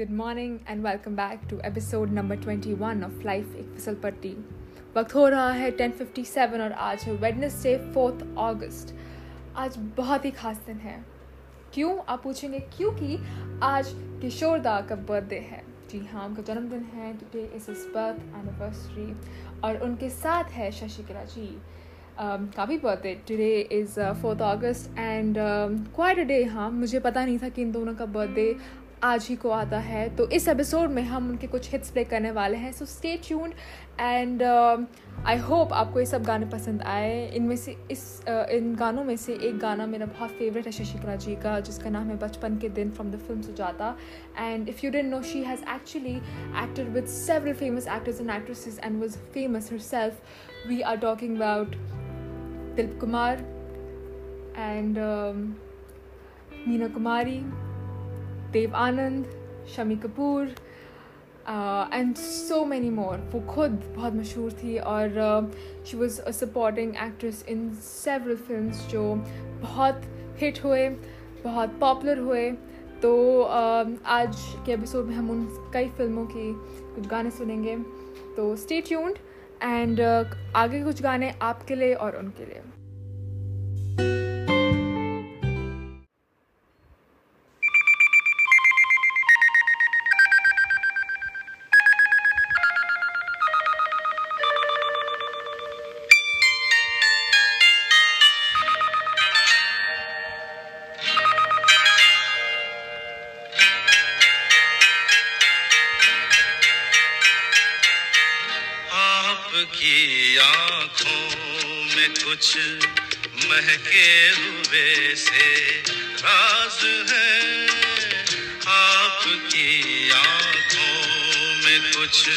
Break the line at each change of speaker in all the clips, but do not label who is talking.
Good morning and welcome back to episode number 21 of life एक फिसल पट्टी वक्त हो रहा है 10:57 और आज है वेडनेसडे फोर्थ अगस्त आज बहुत ही खास दिन है। क्यों? आप पूछेंगे, क्योंकि आज किशोर दा का बर्थडे है। जी हाँ उनका जन्मदिन है। Today is is birth anniversary और उनके साथ है शशिकला जी। काफ़ी birthday today is fourth August and quite day हाँ। मुझे पता नहीं था कि इन दोनों का बर्थडे आज ही को आता है। तो इस एपिसोड में हम उनके कुछ हिट्स प्ले करने वाले हैं। So stay tuned and I hope आपको ये सब गाने पसंद आए। इनमें से इस uh, इन गानों में से एक गाना मेरा बहुत फेवरेट है शशिकला जी का जिसका नाम है बचपन के दिन from the film Sujata and if you don't know she has actually acted with several famous actors and actresses and was famous herself we are talking about Dilip Kumar and Meena Kumari Dev Anand Shammi Kapoor and so many more वो खुद बहुत मशहूर थी और she was a supporting actress in several film जो बहुत hit हुए बहुत पॉपुलर हुए। तो uh, आज के एपिसोड में हम उन कई फ़िल्मों की कुछ गाने सुनेंगे। तो स्टे ट्यून्ड एंड आगे कुछ गाने आपके लिए और उनके लिए।
कुछ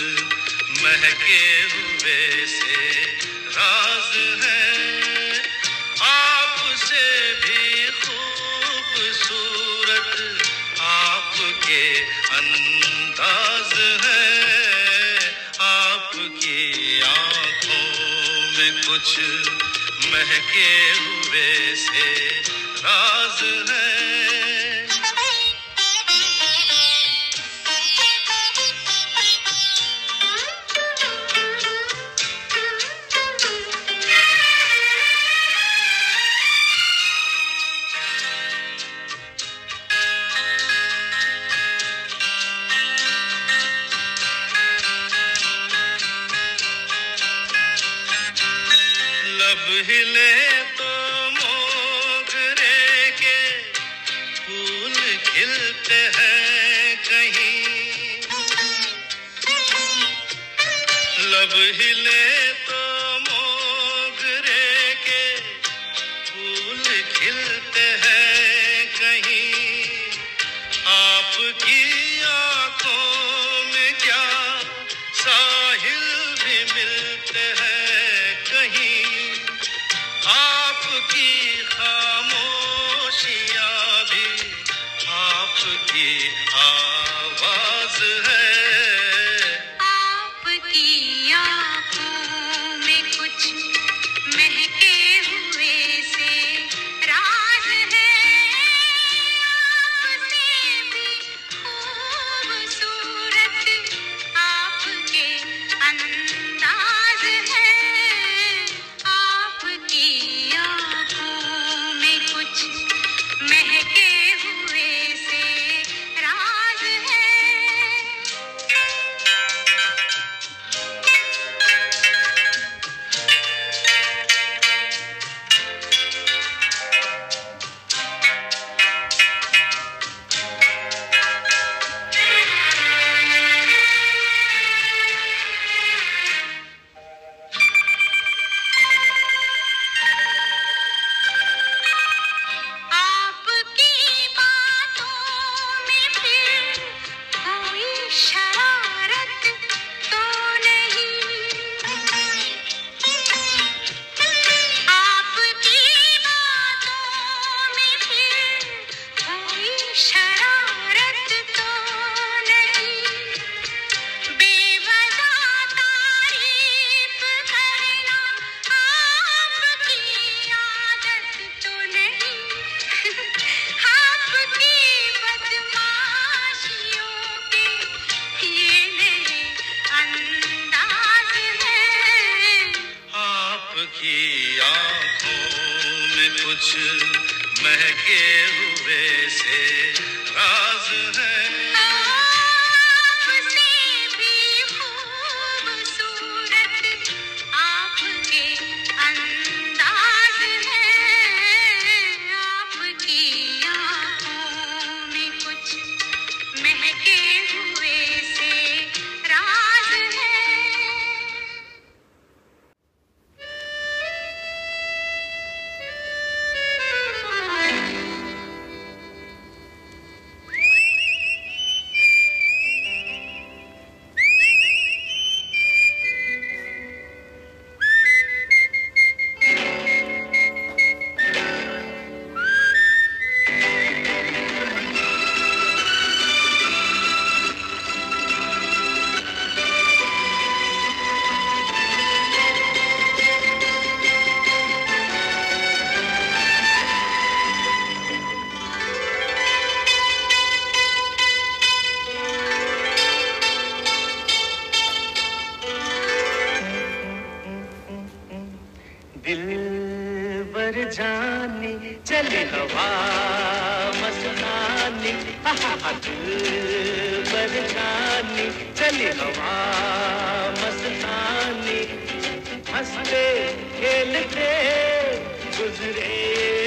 महके हुए से राज है। आपसे भी खूबसूरत आपके अंदाज है। आपकी आँखों में कुछ महके हुए से राज है।
दिल बर जाने, चले हवा मसुनाने दिल बर जानी, चल हवा मसुनाने हँसते, खेलते, गुजरे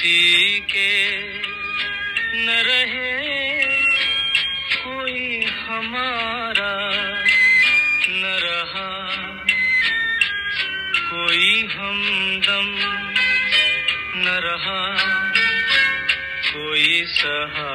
किसी के न रहे कोई हमारा न रहा कोई हमदम न रहा कोई सहारा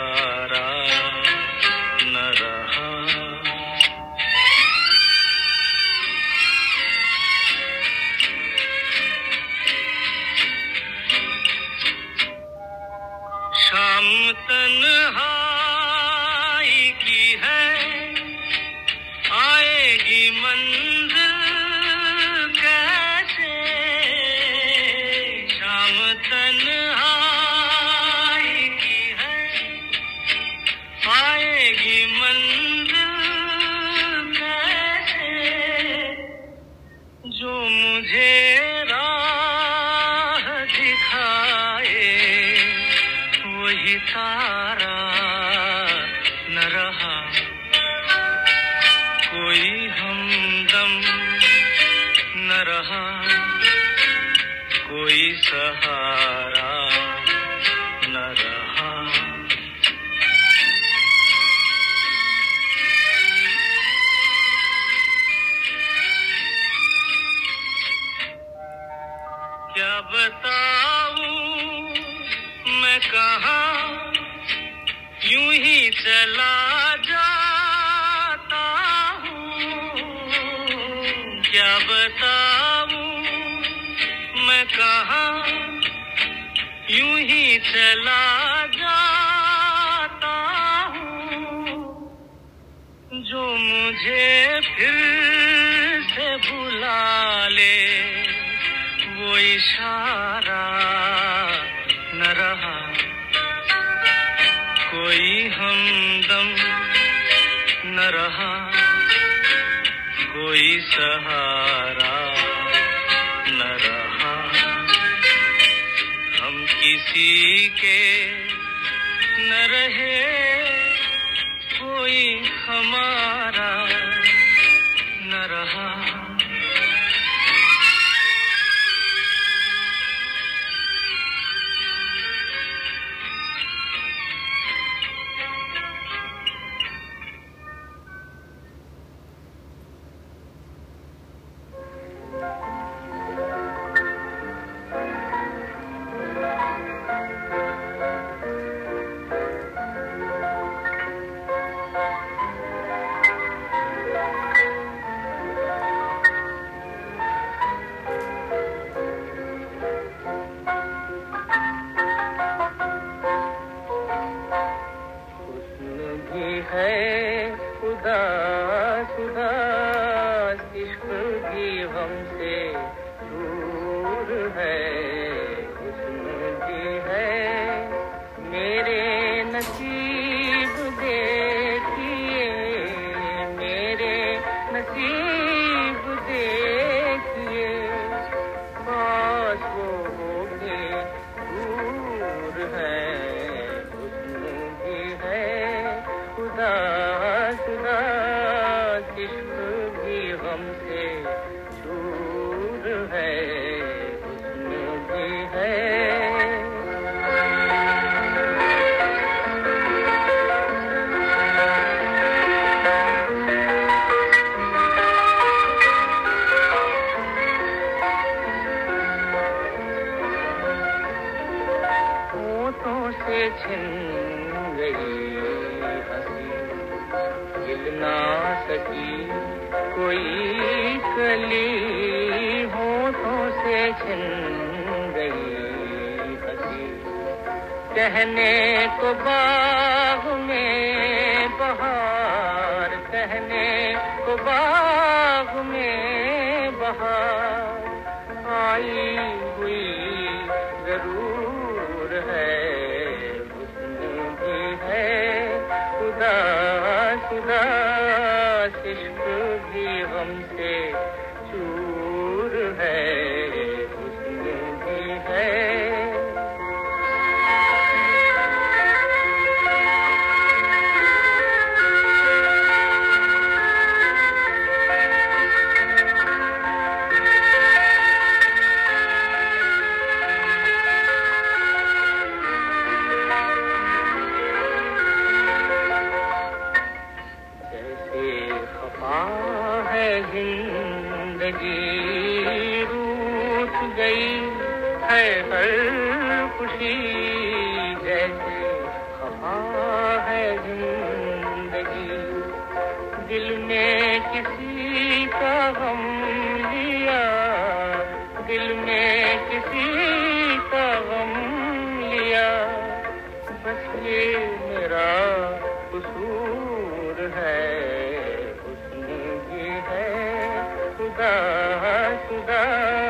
मुझे फिर से बुला ले। वो इशारा न रहा। कोई हमदम न रहा। कोई सहारा न रहा। हम किसी के न रहे। कोई हमारा से छिन गई हँसी हिल ना सकी कोई कली होठों से छिन गई कहने को बाग में बहार, कहने को बाग में बहार, आई
ज़िंदगी रूठ गई है हर खुशी जैसे। खफा है ज़िंदगी, दिल ने किसी का हम लिया। दिल ने किसी का हम लिया। बस ये मेरा
सुधा
सुधा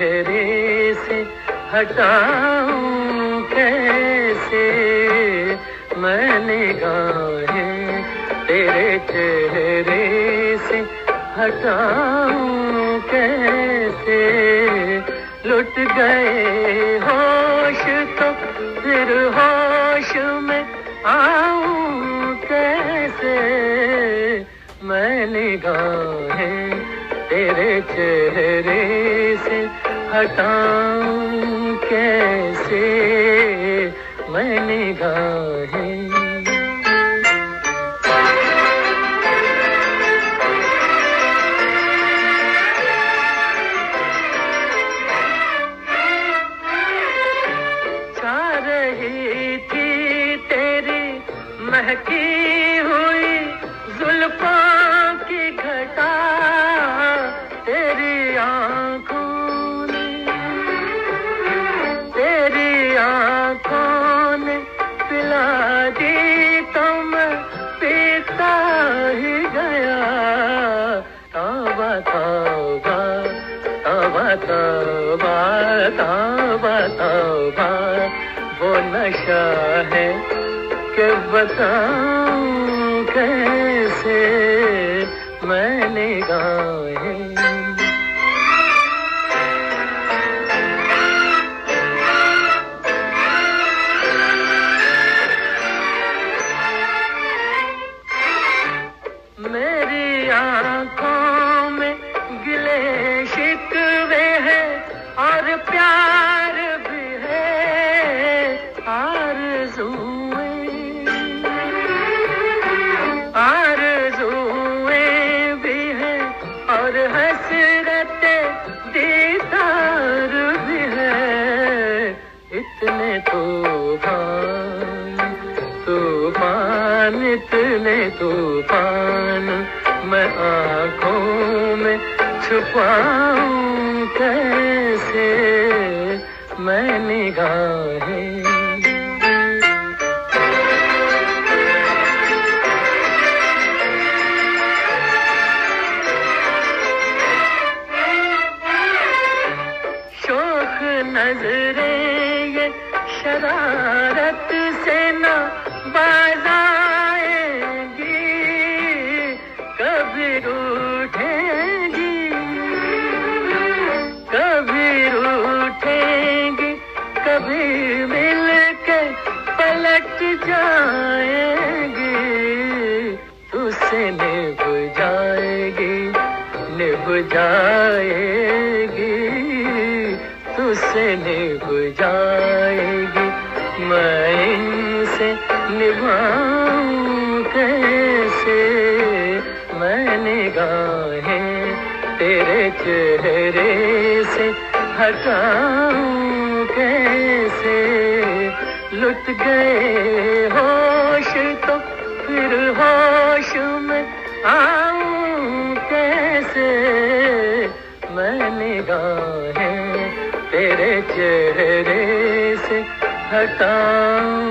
चेहरे से हटाऊं कैसे? मैंने गाहें तेरे चेहरे से हटाऊं कैसे? लुट गए हो हटाऊं कैसे? मैं निगाहें। थी तेरी महकी हुई जुल्फों की घटा। तेरी आ बताऊं तूफ़ान इतने तूफ़ान मैं आँखों में छुपाऊं कैसे? मैं निगाहें तेरे चेहरे से हटाऊं कैसे? लुट गए होश तो फिर होश में आऊँ कैसे? मैंने गाहे तेरे चेहरे से हटाऊं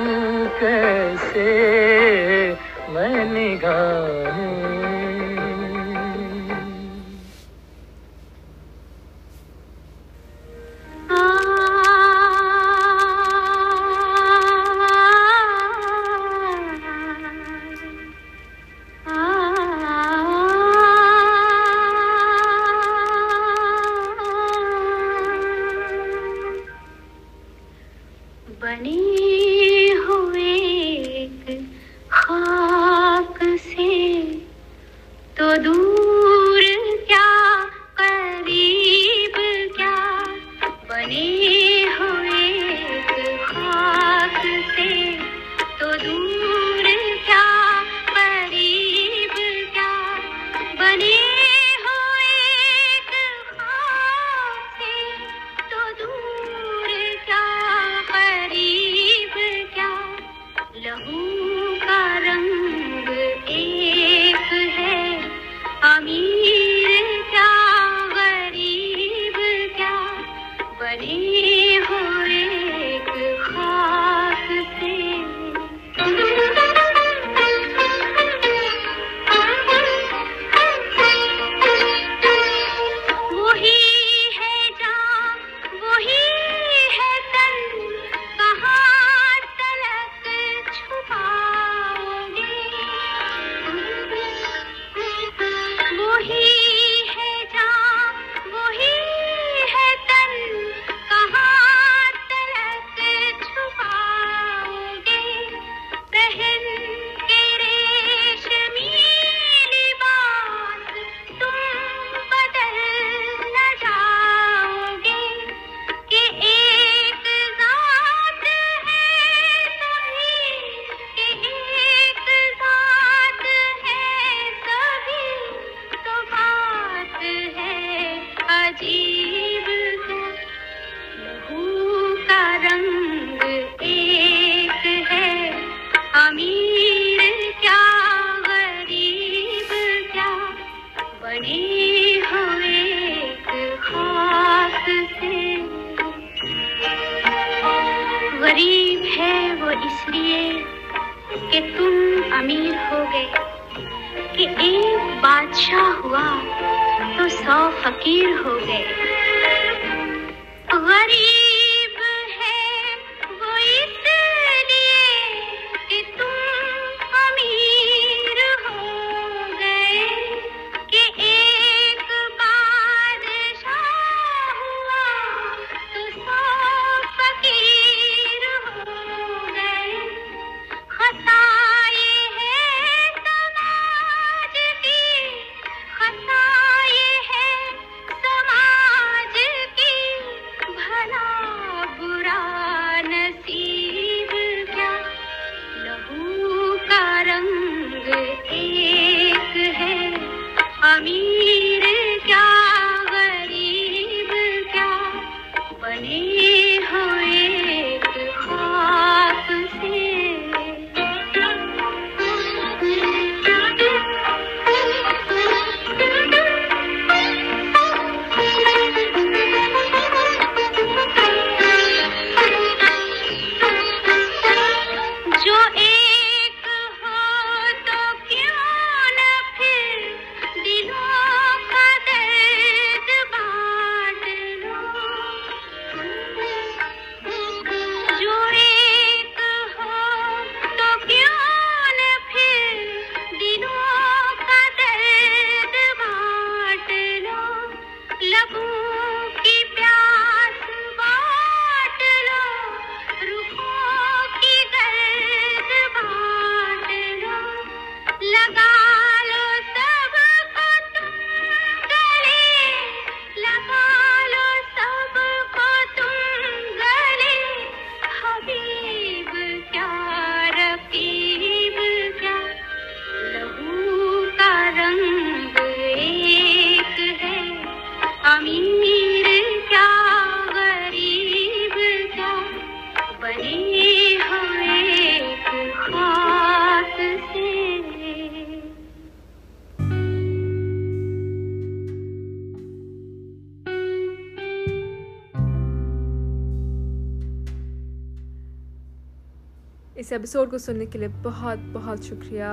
इस एपिसोड को सुनने के लिए बहुत बहुत शुक्रिया।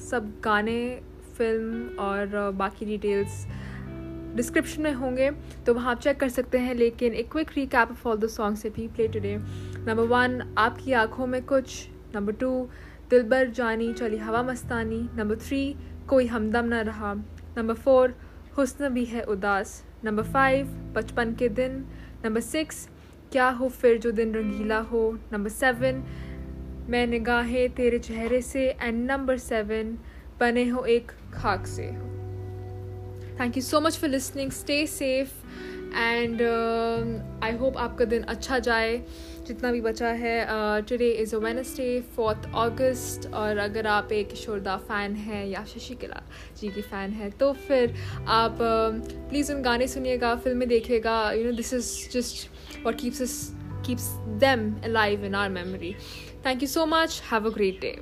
सब गाने, फ़िल्म और बाकी डिटेल्स डिस्क्रिप्शन में होंगे तो वहाँ आप चेक कर सकते हैं। लेकिन एक quick recap of all the songs we play today number one आपकी आँखों में कुछ। नंबर टू दिलबर जानी, चली हवा मस्तानी। नंबर थ्री कोई हमदम ना रहा। नंबर फोर हुस्न भी है उदास। नंबर फाइव बचपन के दिन। नंबर सिक्स क्या हो फिर जो दिन रंगीला हो। नंबर सेवन मैं निगाहें तेरे चेहरे से एंड नंबर सेवन बने हो एक खाक से thank you so much for listening stay safe and I hope आपका दिन अच्छा जाए। जितना भी बचा है today is a Wednesday fourth August और अगर आप एक किशोरदा फ़ैन हैं या शशिकला जी की फ़ैन हैं तो फिर आप प्लीज़ उन गाने सुनिएगा, फ़िल्में देखिएगा। You know this is just keeps us, keeps them alive in our memory. Thank you so much. Have a great day.